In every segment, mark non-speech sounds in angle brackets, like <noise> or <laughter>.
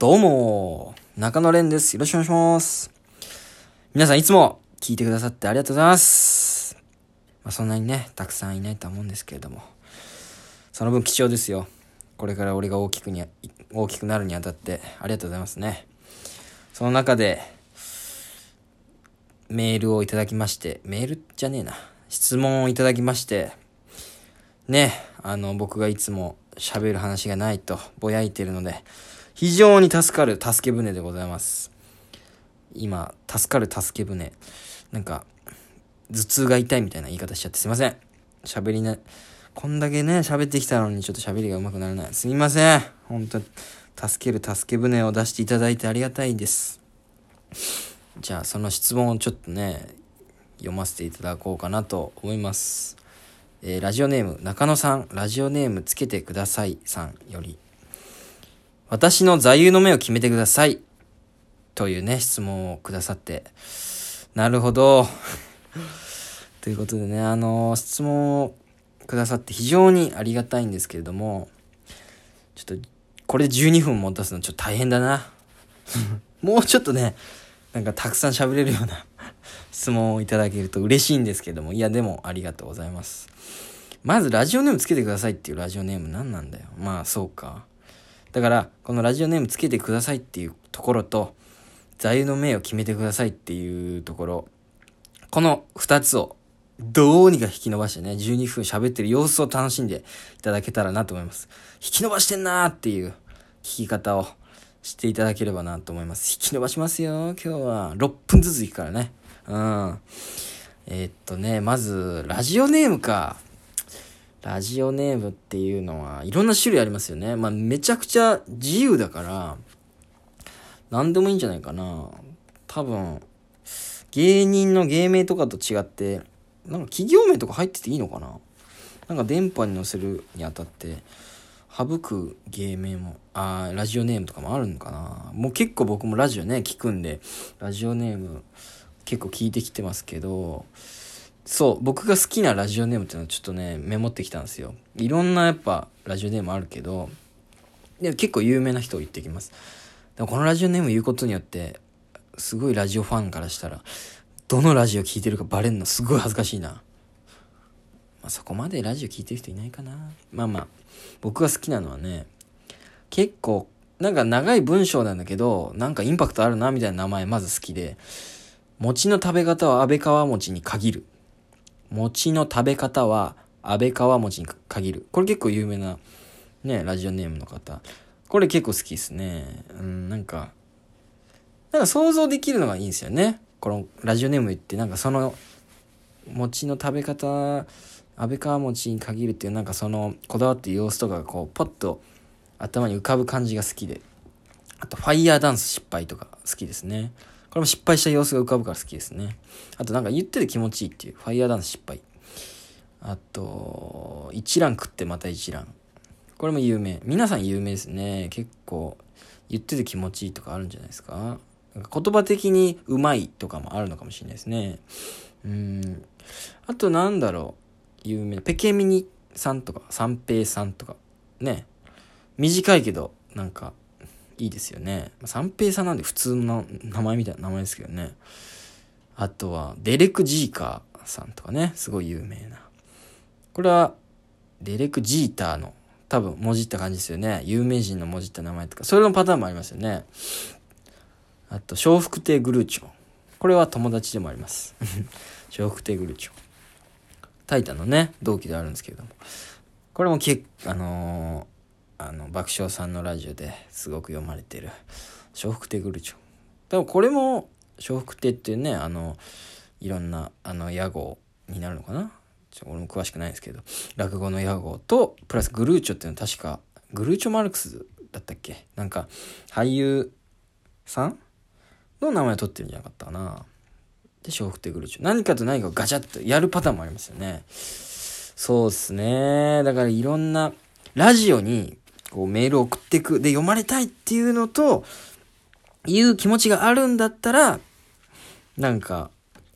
どうも、中野蓮です。よろしくお願いします。皆さんいつも聞いてくださってありがとうございます。まあ、そんなにね、たくさんいないとは思うんですけれども、その分貴重ですよ。これから俺が大きくに、大きくなるにあたってありがとうございますね。その中で、メールをいただきまして、メールじゃねえな。質問をいただきまして、ね、あの、僕がいつも喋る話がないとぼやいてるので、非常に助かる助け舟でございます。今、助かる助け舟。なんか、頭痛が痛いみたいな言い方しちゃってすいません。喋りね、こんだけね、喋ってきたのにちょっと喋りが上手くならない。すみません。本当助ける助け舟を出していただいてありがたいです。じゃあ、その質問をちょっとね、読ませていただこうかなと思います。えーラジオネーム中野さん、ラジオネームつけてくださいさんより、私の座右の銘を決めてください。というね、質問をくださって、なるほど。<laughs> ということでね、あのー質問をくださって非常にありがたいんですけれども、ちょっと、これで12分も出すのちょっと大変だな。<laughs> もうちょっとね、なんかたくさん喋れるような <laughs> 質問をいただけると嬉しいんですけども、いやでもありがとうございます。まずラジオネームつけてくださいっていうラジオネーム何なんだよ。まあそうか。だから、このラジオネームつけてくださいっていうところと、座右の銘を決めてくださいっていうところ、この二つをどうにか引き伸ばしてね、12分喋ってる様子を楽しんでいただけたらなと思います。引き伸ばしてんなーっていう聞き方をしていただければなと思います。引き伸ばしますよ、今日は。6分ずつ行くからね。うん。えーっとね、まず、ラジオネームか。ラジオネームっていうのはいろんな種類ありますよね。まあ、めちゃくちゃ自由だから、何でもいいんじゃないかな。多分、芸人の芸名とかと違って、なんか企業名とか入ってていいのかななんか電波に乗せるにあたって、省く芸名も、あラジオネームとかもあるのかなもう結構僕もラジオね、聞くんで、ラジオネーム結構聞いてきてますけど、そう、僕が好きなラジオネームっていうのはちょっとね、メモってきたんですよ。いろんなやっぱラジオネームあるけど、でも結構有名な人を言ってきます。でもこのラジオネーム言うことによって、すごいラジオファンからしたら、どのラジオ聞いてるかバレんのすごい恥ずかしいな。まあそこまでラジオ聞いてる人いないかな。まあまあ、僕が好きなのはね、結構、なんか長い文章なんだけど、なんかインパクトあるなみたいな名前まず好きで、餅の食べ方は安倍川餅に限る。餅の食べ方は安倍川餅に限る。これ結構有名な、ね、ラジオネームの方。これ結構好きですね。うん、なんか、なんか想像できるのがいいんですよね。このラジオネーム言って、なんかその、餅の食べ方、安倍川餅に限るっていう、なんかその、こだわってる様子とかがこう、ポッと頭に浮かぶ感じが好きで。あと、ファイヤーダンス失敗とか好きですね。これも失敗した様子が浮かぶから好きですね。あとなんか言ってて気持ちいいっていう、ファイヤーダンス失敗。あと、一覧食ってまた一覧。これも有名。皆さん有名ですね。結構、言ってて気持ちいいとかあるんじゃないですか。なんか言葉的にうまいとかもあるのかもしれないですね。うん。あとなんだろう。有名。ペケミニさんとか、三平さんとか。ね。短いけど、なんか、いいですよね。三平さんなんで普通の名前みたいな名前ですけどね。あとは、デレク・ジーカーさんとかね。すごい有名な。これは、デレク・ジーターの、多分、文字った感じですよね。有名人の文字った名前とか。それのパターンもありますよね。あと、笑福亭グルーチョ。これは友達でもあります。<laughs> 笑福亭グルーチョ。タイタンのね、同期であるんですけれども。これも結構、あのあの、爆笑さんのラジオですごく読まれてる、笑福亭グルチョ。でもこれも、笑福亭っていうね、あの、いろんな、あの、屋号になるのかな？ちょ俺も詳しくないですけど、落語の屋号と、プラスグルーチョっていうのは確か、グルーチョマルクスだったっけ？なんか、俳優さんの名前を取ってるんじゃなかったかな。で、笑福亭グルーチョ。何かと何かをガチャッとやるパターンもありますよね。そうっすね。だからいろんな、ラジオにこうメールを送っていく。で、読まれたいっていうのと、いう気持ちがあるんだったら、なんか、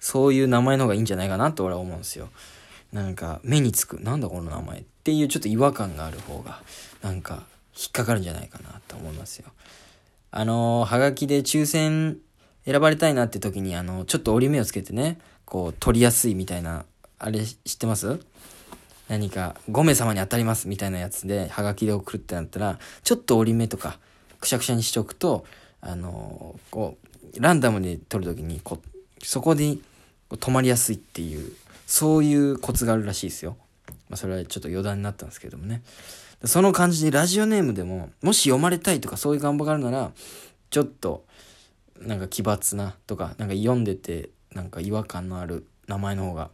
そういう名前の方がいいんじゃないかなと俺は思うんですよ。なんか、目につく。なんだこの名前っていうちょっと違和感がある方が、なんか、引っかかるんじゃないかなと思いますよ。あのー、はがきで抽選選ばれたいなって時に、あの、ちょっと折り目をつけてね、こう、取りやすいみたいな、あれ知ってます？何か5名様に当たりますみたいなやつで、はがきで送るってなったら、ちょっと折り目とか、くしゃくしゃにしておくと、あのー、こう、ランダムで取るときに、こそこで止まりやすいっていう、そういうコツがあるらしいですよ。まあ、それはちょっと余談になったんですけどもね。その感じでラジオネームでも、もし読まれたいとかそういう願望があるなら、ちょっと、なんか奇抜なとか、なんか読んでて、なんか違和感のある名前の方が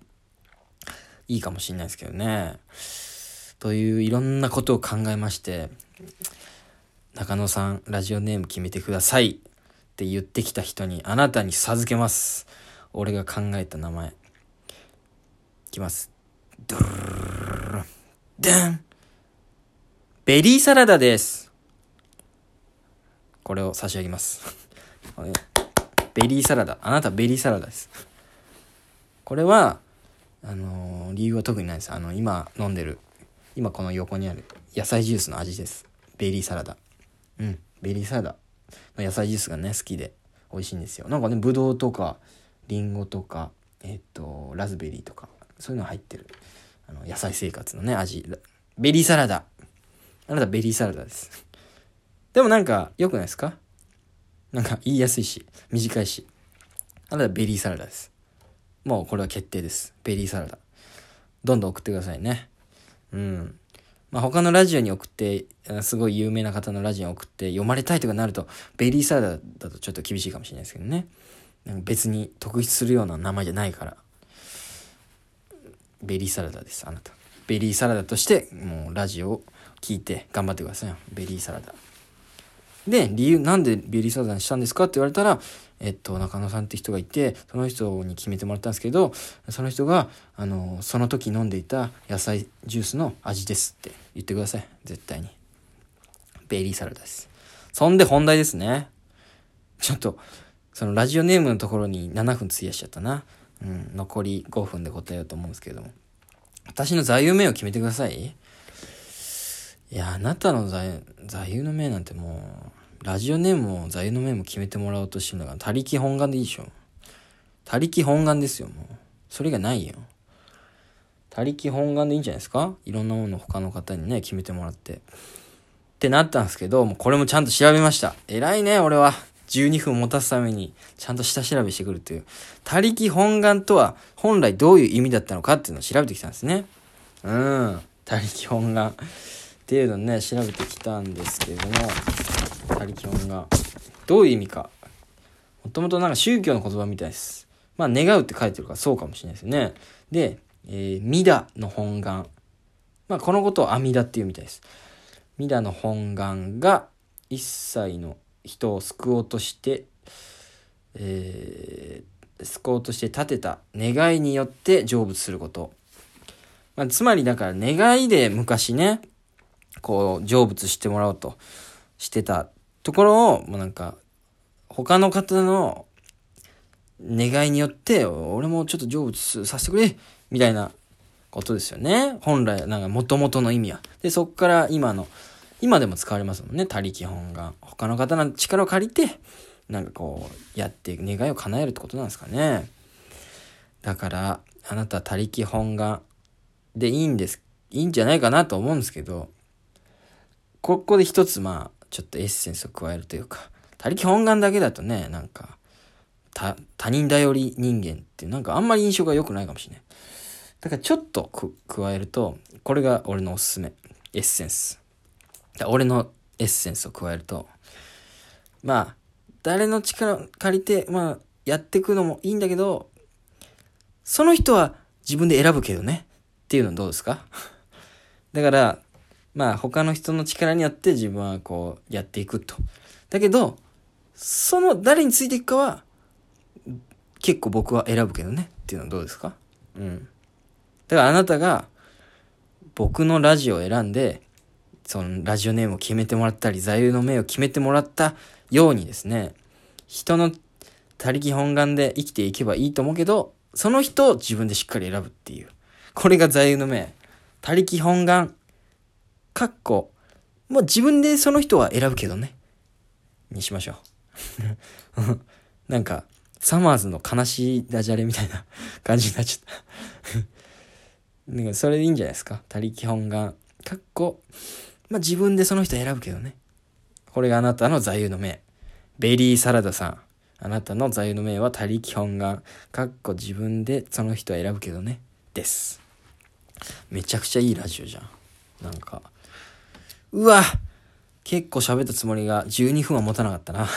いいかもしれないですけどね。といういろんなことを考えまして、中野さん、ラジオネーム決めてくださいって言ってきた人に、あなたに授けます。俺が考えた名前。いきます。ドゥルルルデンベリーサラダです。これを差し上げます。ベリーサラダ。あなたベリーサラダです。これは、あのー、理由は特にないです。あの、今飲んでる、今この横にある野菜ジュースの味です。ベリーサラダ。うん、ベリーサラダの野菜ジュースがね、好きで美味しいんですよ。なんかね、ぶどうとか、りんごとか、えっ、と、ラズベリーとか、そういうの入ってる、あの、野菜生活のね、味。ベリーサラダ。あなたベリーサラダです。でもなんか、良くないですか？なんか言いやすいし、短いし。あなたベリーサラダです。もうこれは決定です。ベリーサラダ。どんどん送ってくださいね。うん。まあ、他のラジオに送って、すごい有名な方のラジオに送って読まれたいとかなると、ベリーサラダだとちょっと厳しいかもしれないですけどね。別に特筆するような名前じゃないから。ベリーサラダです、あなた。ベリーサラダとして、もうラジオを聞いて頑張ってください。ベリーサラダ。で、理由、なんでベリーサラダにしたんですかって言われたら、えっと、中野さんって人がいて、その人に決めてもらったんですけど、その人が、あの、その時飲んでいた野菜ジュースの味ですって言ってください。絶対に。ベリーサラダです。そんで本題ですね。ちょっと、そのラジオネームのところに7分費やしちゃったな。うん、残り5分で答えようと思うんですけれども。私の座右銘を決めてください。いや、あなたの座座右の銘なんてもう、ラジオネームも座右の銘も決めてもらおうとしてるんだから、他力本願でいいでしょ。他力本願ですよ、もう。それがないよ。他力本願でいいんじゃないですか？いろんなもの他の方にね、決めてもらって。ってなったんですけど、もうこれもちゃんと調べました。偉いね、俺は。12分持たすために、ちゃんと下調べしてくるという。他力本願とは、本来どういう意味だったのかっていうのを調べてきたんですね。うん。他力本願。っていうのね、調べてきたんですけれども、他力本願。どういう意味か。もともとなんか宗教の言葉みたいです。まあ、願うって書いてるからそうかもしれないですよね。で、えー、ミダの本願。まあ、このことを阿弥陀っていうみたいです。ミダの本願が一切の人を救おうとして、えー、救おうとして立てた願いによって成仏すること。まあ、つまりだから願いで昔ね、こう成仏してもらおうとしてたところを、もうなんか、他の方の願いによって、俺もちょっと成仏させてくれみたいなことですよね。本来、なんか元々の意味は。で、そっから今の、今でも使われますもんね。他力本願。他の方の力を借りて、なんかこう、やって願いを叶えるってことなんですかね。だから、あなた他力本願でいいんです、いいんじゃないかなと思うんですけど、ここで一つまあ、ちょっとエッセンスを加えるというか、他力本願だけだとね、なんか、他、他人頼り人間ってなんかあんまり印象が良くないかもしれない。だからちょっと加えると、これが俺のおすすめ。エッセンス。俺のエッセンスを加えると、まあ、誰の力借りて、まあ、やっていくのもいいんだけど、その人は自分で選ぶけどね。っていうのどうですか？<laughs> だから、まあ他の人の力によって自分はこうやっていくと。だけど、その誰についていくかは、結構僕は選ぶけどね。っていうのはどうですか？うん。だからあなたが僕のラジオを選んで、そのラジオネームを決めてもらったり、座右の銘を決めてもらったようにですね、人の他力本願で生きていけばいいと思うけど、その人を自分でしっかり選ぶっていう。これが座右の銘。他力本願。かっこ。もう自分でその人は選ぶけどね。にしましょう。<laughs> なんか、サマーズの悲しいダジャレみたいな感じになっちゃった <laughs> なんかそれでいいんじゃないですか。他力本願。かっこ、まあ、自分でその人選ぶけどね。これがあなたの座右の銘。ベリーサラダさん。あなたの座右の銘は他力本願。かっこ自分でその人選ぶけどね。です。めちゃくちゃいいラジオじゃん。なんか。うわ結構喋ったつもりが12分は持たなかったな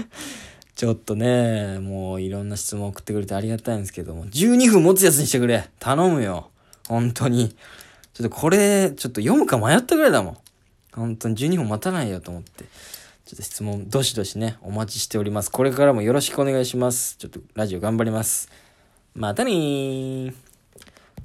<laughs> ちょっとね、もういろんな質問送ってくれてありがたいんですけども、12分持つやつにしてくれ頼むよ本当に。ちょっとこれ、ちょっと読むか迷ったぐらいだもん。本当に12分待たないよと思って。ちょっと質問、どしどしね、お待ちしております。これからもよろしくお願いします。ちょっとラジオ頑張ります。またねー。